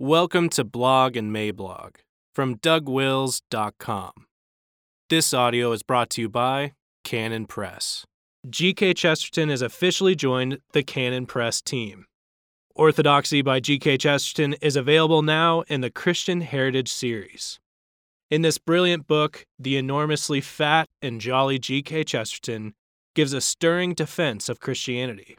Welcome to Blog and Mablog from DougWils.com. This audio is brought to you by Canon Press. G.K. Chesterton has officially joined the Canon Press team. Orthodoxy by G.K. Chesterton is available now in the Christian Heritage series. In this brilliant book, the enormously fat and jolly G.K. Chesterton gives a stirring defense of Christianity.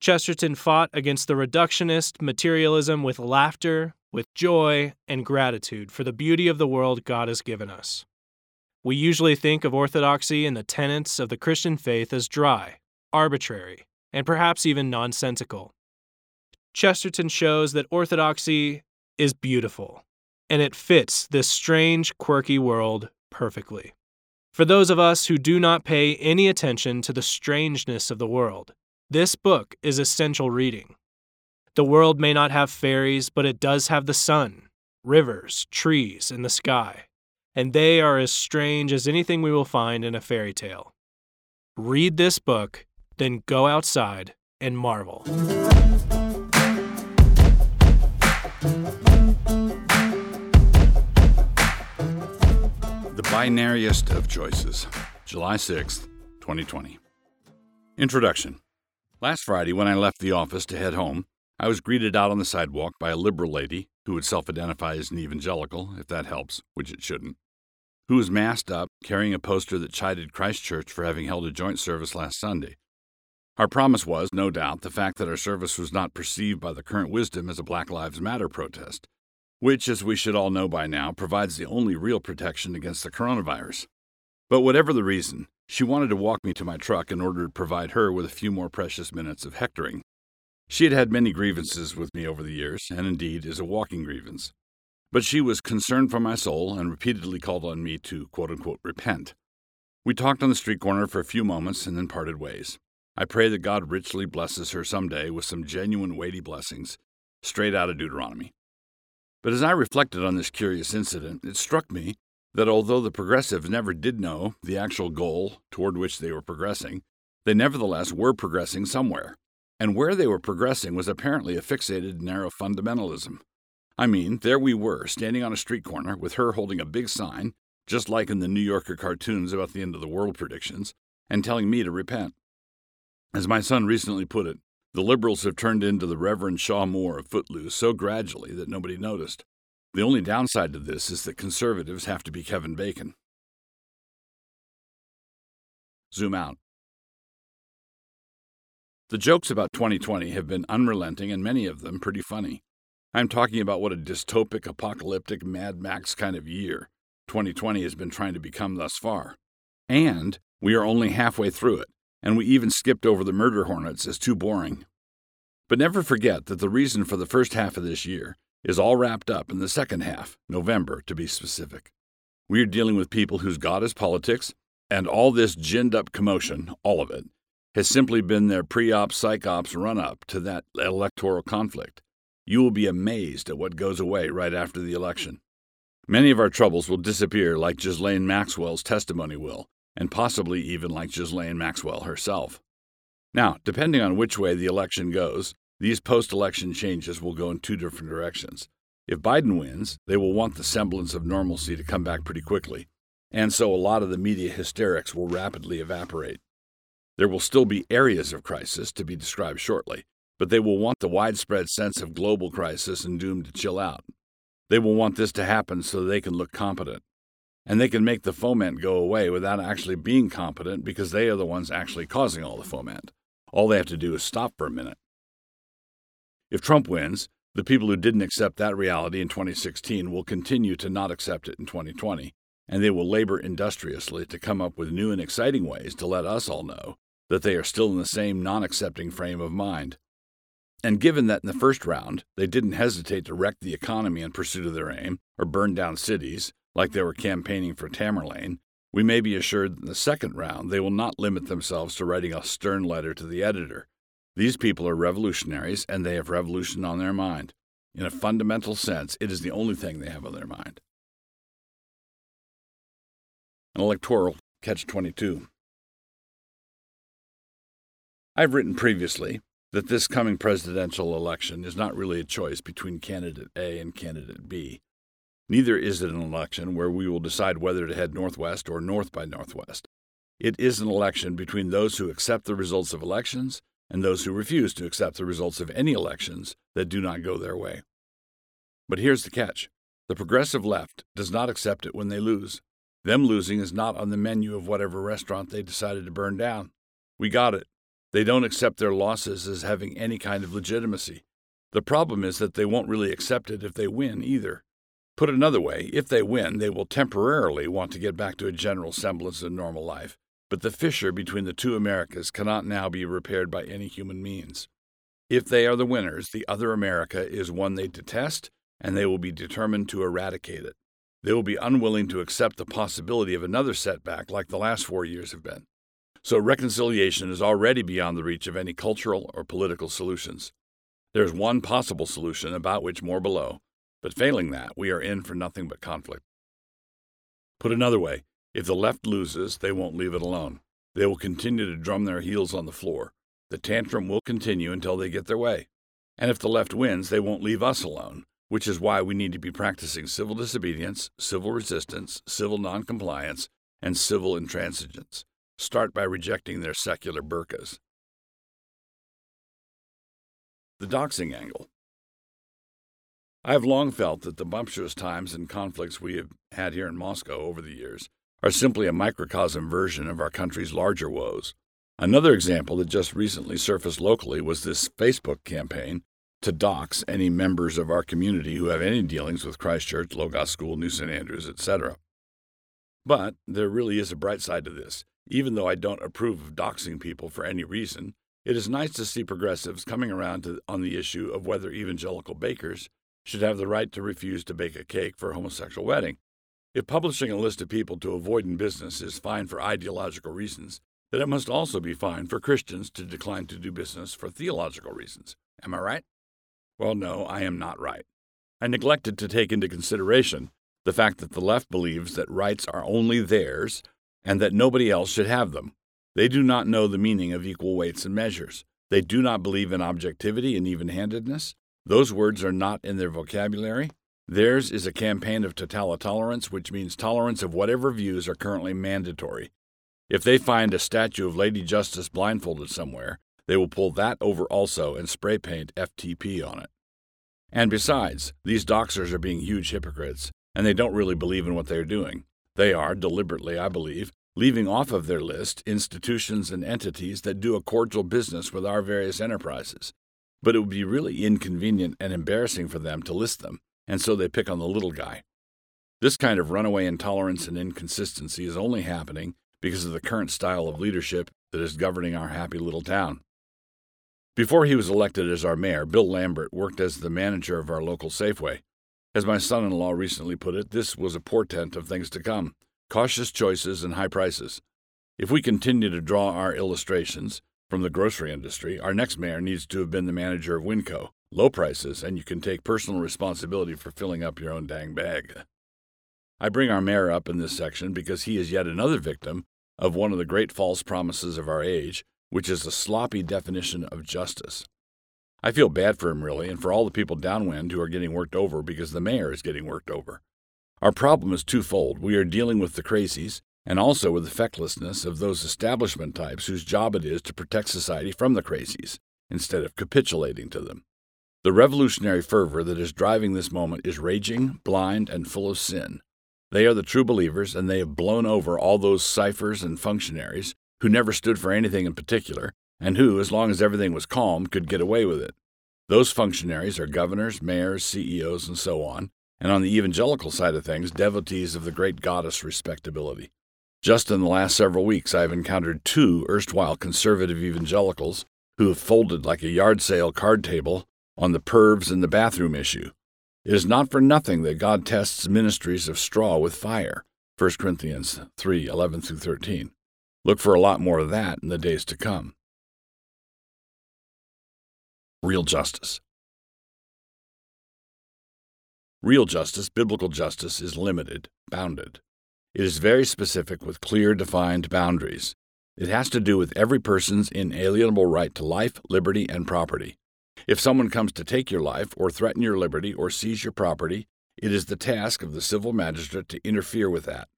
Chesterton fought against the reductionist materialism with laughter, with joy, and gratitude for the beauty of the world God has given us. We usually think of orthodoxy and the tenets of the Christian faith as dry, arbitrary, and perhaps even nonsensical. Chesterton shows that orthodoxy is beautiful, and it fits this strange, quirky world perfectly. For those of us who do not pay any attention to the strangeness of the world, this book is essential reading. The world may not have fairies, but it does have the sun, rivers, trees, and the sky, and they are as strange as anything we will find in a fairy tale. Read this book, then go outside and marvel. The Binariest of Choices, July 6th, 2020. Introduction Last Friday, when I left the office to head home, I was greeted out on the sidewalk by a liberal lady who would self identify as an evangelical, if that helps, which it shouldn't, who was masked up, carrying a poster that chided Christchurch for having held a joint service last Sunday. Our promise was, no doubt, the fact that our service was not perceived by the current wisdom as a Black Lives Matter protest, which, as we should all know by now, provides the only real protection against the coronavirus. But whatever the reason, she wanted to walk me to my truck in order to provide her with a few more precious minutes of hectoring. She had had many grievances with me over the years, and indeed is a walking grievance. But she was concerned for my soul and repeatedly called on me to quote unquote repent. We talked on the street corner for a few moments and then parted ways. I pray that God richly blesses her someday with some genuine weighty blessings, straight out of Deuteronomy. But as I reflected on this curious incident, it struck me that although the progressives never did know the actual goal toward which they were progressing, they nevertheless were progressing somewhere. And where they were progressing was apparently a fixated narrow fundamentalism. I mean, there we were, standing on a street corner with her holding a big sign, just like in the New Yorker cartoons about the end of the world predictions, and telling me to repent. As my son recently put it, the liberals have turned into the Reverend Shaw Moore of Footloose so gradually that nobody noticed. The only downside to this is that conservatives have to be Kevin Bacon. Zoom out. The jokes about 2020 have been unrelenting and many of them pretty funny. I'm talking about what a dystopic, apocalyptic, Mad Max kind of year 2020 has been trying to become thus far. And we are only halfway through it and we even skipped over the murder hornets as too boring. But never forget that the reason for the first half of this year is all wrapped up in the second half, November to be specific. We are dealing with people whose God is politics, and all this ginned up commotion, all of it, has simply been their pre op psych ops run up to that electoral conflict. You will be amazed at what goes away right after the election. Many of our troubles will disappear like Ghislaine Maxwell's testimony will, and possibly even like Ghislaine Maxwell herself. Now, depending on which way the election goes, these post election changes will go in two different directions. If Biden wins, they will want the semblance of normalcy to come back pretty quickly, and so a lot of the media hysterics will rapidly evaporate. There will still be areas of crisis to be described shortly, but they will want the widespread sense of global crisis and doom to chill out. They will want this to happen so they can look competent and they can make the foment go away without actually being competent because they are the ones actually causing all the foment. All they have to do is stop for a minute. If Trump wins, the people who didn't accept that reality in 2016 will continue to not accept it in 2020, and they will labor industriously to come up with new and exciting ways to let us all know that they are still in the same non accepting frame of mind. And given that in the first round they didn't hesitate to wreck the economy in pursuit of their aim or burn down cities, like they were campaigning for Tamerlane, we may be assured that in the second round they will not limit themselves to writing a stern letter to the editor. These people are revolutionaries and they have revolution on their mind. In a fundamental sense, it is the only thing they have on their mind. An electoral catch 22. I've written previously that this coming presidential election is not really a choice between candidate A and candidate B. Neither is it an election where we will decide whether to head northwest or north by northwest. It is an election between those who accept the results of elections and those who refuse to accept the results of any elections that do not go their way. But here's the catch the progressive left does not accept it when they lose. Them losing is not on the menu of whatever restaurant they decided to burn down. We got it. They don't accept their losses as having any kind of legitimacy. The problem is that they won't really accept it if they win either. Put another way, if they win, they will temporarily want to get back to a general semblance of normal life, but the fissure between the two Americas cannot now be repaired by any human means. If they are the winners, the other America is one they detest, and they will be determined to eradicate it. They will be unwilling to accept the possibility of another setback like the last four years have been. So reconciliation is already beyond the reach of any cultural or political solutions. There is one possible solution about which more below, but failing that, we are in for nothing but conflict. Put another way, if the left loses, they won't leave it alone. They will continue to drum their heels on the floor. The tantrum will continue until they get their way. And if the left wins, they won't leave us alone, which is why we need to be practicing civil disobedience, civil resistance, civil noncompliance, and civil intransigence start by rejecting their secular burkas. The doxing angle. I have long felt that the bumptious times and conflicts we have had here in Moscow over the years are simply a microcosm version of our country's larger woes. Another example that just recently surfaced locally was this Facebook campaign to dox any members of our community who have any dealings with Christchurch, Logos School, New St. Andrews, etc. But there really is a bright side to this. Even though I don't approve of doxing people for any reason, it is nice to see progressives coming around to, on the issue of whether evangelical bakers should have the right to refuse to bake a cake for a homosexual wedding. If publishing a list of people to avoid in business is fine for ideological reasons, then it must also be fine for Christians to decline to do business for theological reasons. Am I right? Well, no, I am not right. I neglected to take into consideration the fact that the left believes that rights are only theirs and that nobody else should have them. They do not know the meaning of equal weights and measures. They do not believe in objectivity and even handedness. Those words are not in their vocabulary. Theirs is a campaign of totalitarians, which means tolerance of whatever views are currently mandatory. If they find a statue of Lady Justice blindfolded somewhere, they will pull that over also and spray paint FTP on it. And besides, these doxers are being huge hypocrites, and they don't really believe in what they are doing. They are, deliberately, I believe, leaving off of their list institutions and entities that do a cordial business with our various enterprises. But it would be really inconvenient and embarrassing for them to list them, and so they pick on the little guy. This kind of runaway intolerance and inconsistency is only happening because of the current style of leadership that is governing our happy little town. Before he was elected as our mayor, Bill Lambert worked as the manager of our local Safeway. As my son in law recently put it, this was a portent of things to come cautious choices and high prices. If we continue to draw our illustrations from the grocery industry, our next mayor needs to have been the manager of Winco. Low prices, and you can take personal responsibility for filling up your own dang bag. I bring our mayor up in this section because he is yet another victim of one of the great false promises of our age, which is the sloppy definition of justice. I feel bad for him, really, and for all the people downwind who are getting worked over because the mayor is getting worked over. Our problem is twofold. We are dealing with the crazies and also with the fecklessness of those establishment types whose job it is to protect society from the crazies instead of capitulating to them. The revolutionary fervor that is driving this moment is raging, blind, and full of sin. They are the true believers, and they have blown over all those ciphers and functionaries who never stood for anything in particular and who, as long as everything was calm, could get away with it. Those functionaries are governors, mayors, CEOs, and so on, and on the evangelical side of things, devotees of the great goddess respectability. Just in the last several weeks, I have encountered two erstwhile conservative evangelicals who have folded like a yard sale card table on the pervs in the bathroom issue. It is not for nothing that God tests ministries of straw with fire. 1 Corinthians 3 11 through 13. Look for a lot more of that in the days to come real justice. Real justice, biblical justice, is limited, bounded. It is very specific with clear, defined boundaries. It has to do with every person's inalienable right to life, liberty, and property. If someone comes to take your life, or threaten your liberty, or seize your property, it is the task of the civil magistrate to interfere with that.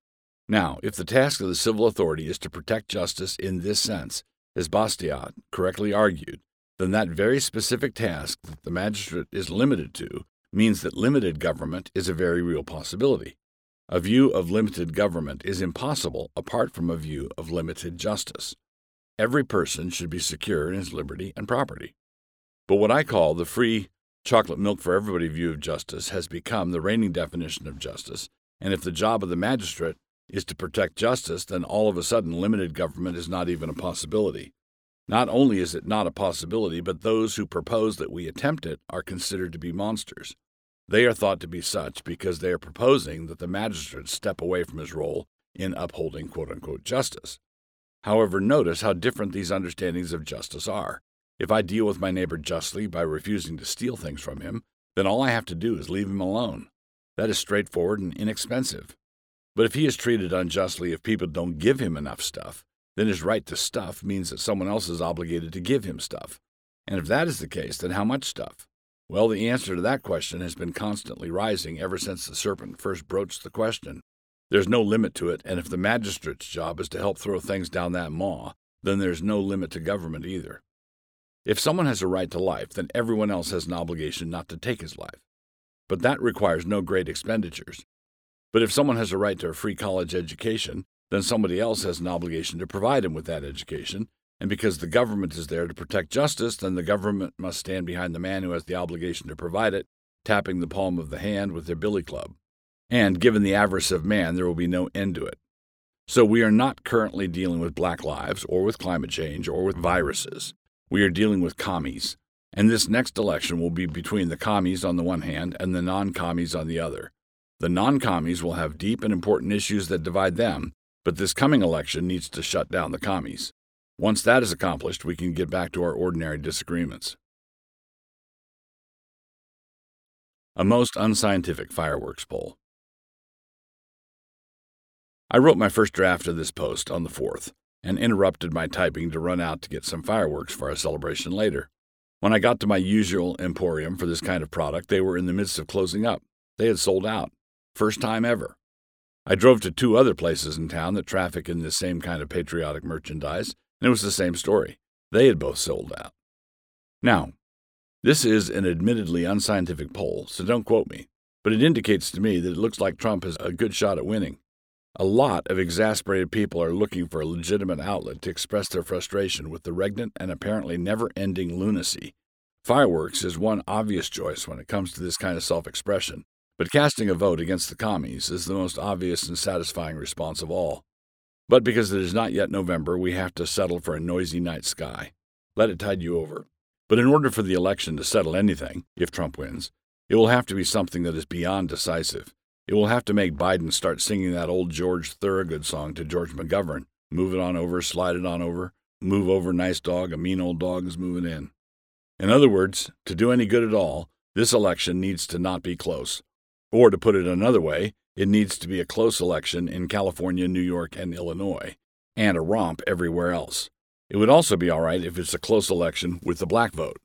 Now, if the task of the civil authority is to protect justice in this sense, as Bastiat correctly argued, then that very specific task that the magistrate is limited to means that limited government is a very real possibility. A view of limited government is impossible apart from a view of limited justice. Every person should be secure in his liberty and property. But what I call the free chocolate milk for everybody view of justice has become the reigning definition of justice, and if the job of the magistrate is to protect justice, then all of a sudden limited government is not even a possibility. Not only is it not a possibility, but those who propose that we attempt it are considered to be monsters. They are thought to be such because they are proposing that the magistrate step away from his role in upholding quote unquote justice. However, notice how different these understandings of justice are. If I deal with my neighbor justly by refusing to steal things from him, then all I have to do is leave him alone. That is straightforward and inexpensive. But if he is treated unjustly if people don't give him enough stuff, then his right to stuff means that someone else is obligated to give him stuff. And if that is the case, then how much stuff? Well, the answer to that question has been constantly rising ever since the serpent first broached the question. There's no limit to it, and if the magistrate's job is to help throw things down that maw, then there's no limit to government either. If someone has a right to life, then everyone else has an obligation not to take his life. But that requires no great expenditures. But if someone has a right to a free college education, then somebody else has an obligation to provide him with that education, and because the government is there to protect justice, then the government must stand behind the man who has the obligation to provide it, tapping the palm of the hand with their billy club. And given the avarice of man, there will be no end to it. So we are not currently dealing with black lives, or with climate change, or with viruses. We are dealing with commies. And this next election will be between the commies on the one hand and the non commies on the other. The non commies will have deep and important issues that divide them, but this coming election needs to shut down the commies. Once that is accomplished, we can get back to our ordinary disagreements. A most unscientific fireworks poll. I wrote my first draft of this post on the 4th and interrupted my typing to run out to get some fireworks for our celebration later. When I got to my usual emporium for this kind of product, they were in the midst of closing up. They had sold out. First time ever. I drove to two other places in town that traffic in this same kind of patriotic merchandise, and it was the same story. They had both sold out. Now, this is an admittedly unscientific poll, so don't quote me, but it indicates to me that it looks like Trump has a good shot at winning. A lot of exasperated people are looking for a legitimate outlet to express their frustration with the regnant and apparently never ending lunacy. Fireworks is one obvious choice when it comes to this kind of self expression, but casting a vote against the commies is the most obvious and satisfying response of all. But because it is not yet November, we have to settle for a noisy night sky. Let it tide you over. But in order for the election to settle anything, if Trump wins, it will have to be something that is beyond decisive. It will have to make Biden start singing that old George Thorogood song to George McGovern Move it on over, slide it on over, move over, nice dog, a mean old dog is moving in. In other words, to do any good at all, this election needs to not be close. Or to put it another way, it needs to be a close election in California, New York, and Illinois, and a romp everywhere else. It would also be all right if it's a close election with the black vote.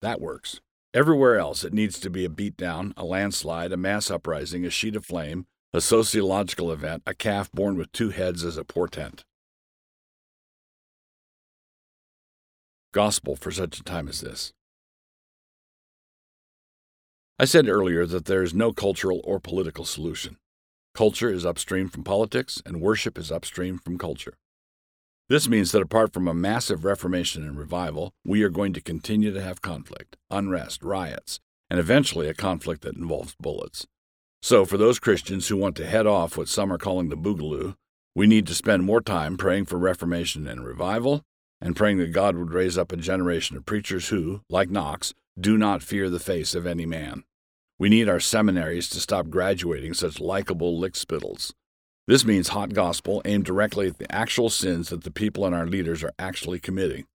That works. Everywhere else, it needs to be a beatdown, a landslide, a mass uprising, a sheet of flame, a sociological event, a calf born with two heads as a portent. Gospel for such a time as this. I said earlier that there is no cultural or political solution. Culture is upstream from politics, and worship is upstream from culture. This means that apart from a massive reformation and revival, we are going to continue to have conflict, unrest, riots, and eventually a conflict that involves bullets. So, for those Christians who want to head off what some are calling the boogaloo, we need to spend more time praying for reformation and revival, and praying that God would raise up a generation of preachers who, like Knox, do not fear the face of any man. We need our seminaries to stop graduating such likable lickspittles. This means hot gospel aimed directly at the actual sins that the people and our leaders are actually committing.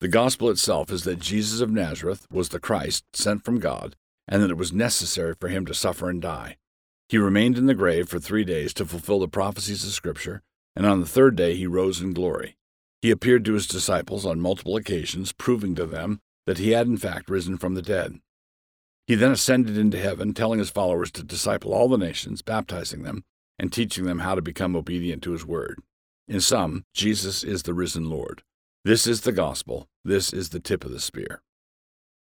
The gospel itself is that Jesus of Nazareth was the Christ sent from God, and that it was necessary for him to suffer and die. He remained in the grave for three days to fulfill the prophecies of Scripture, and on the third day he rose in glory. He appeared to his disciples on multiple occasions, proving to them that he had in fact risen from the dead. He then ascended into heaven, telling his followers to disciple all the nations, baptizing them, and teaching them how to become obedient to his word. In sum, Jesus is the risen Lord. This is the gospel. This is the tip of the spear.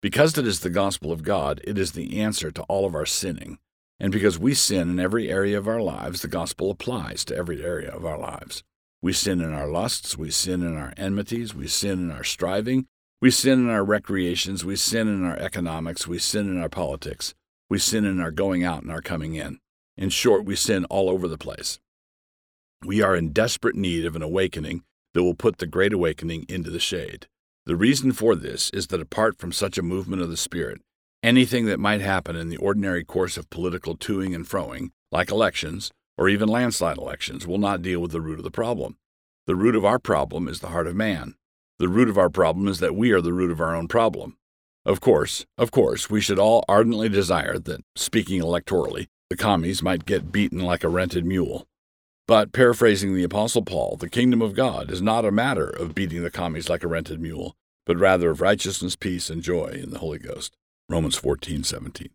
Because it is the gospel of God, it is the answer to all of our sinning. And because we sin in every area of our lives, the gospel applies to every area of our lives. We sin in our lusts, we sin in our enmities, we sin in our striving, we sin in our recreations, we sin in our economics, we sin in our politics, we sin in our going out and our coming in. In short, we mm-hmm. sin all over the place. We are in desperate need of an awakening that will put the Great Awakening into the shade. The reason for this is that apart from such a movement of the Spirit, anything that might happen in the ordinary course of political toing and froing, like elections, or even landslide elections, will not deal with the root of the problem. The root of our problem is the heart of man. The root of our problem is that we are the root of our own problem. Of course, of course, we should all ardently desire that, speaking electorally, the commies might get beaten like a rented mule. But, paraphrasing the Apostle Paul, the kingdom of God is not a matter of beating the commies like a rented mule, but rather of righteousness, peace, and joy in the Holy Ghost. Romans 14, 17.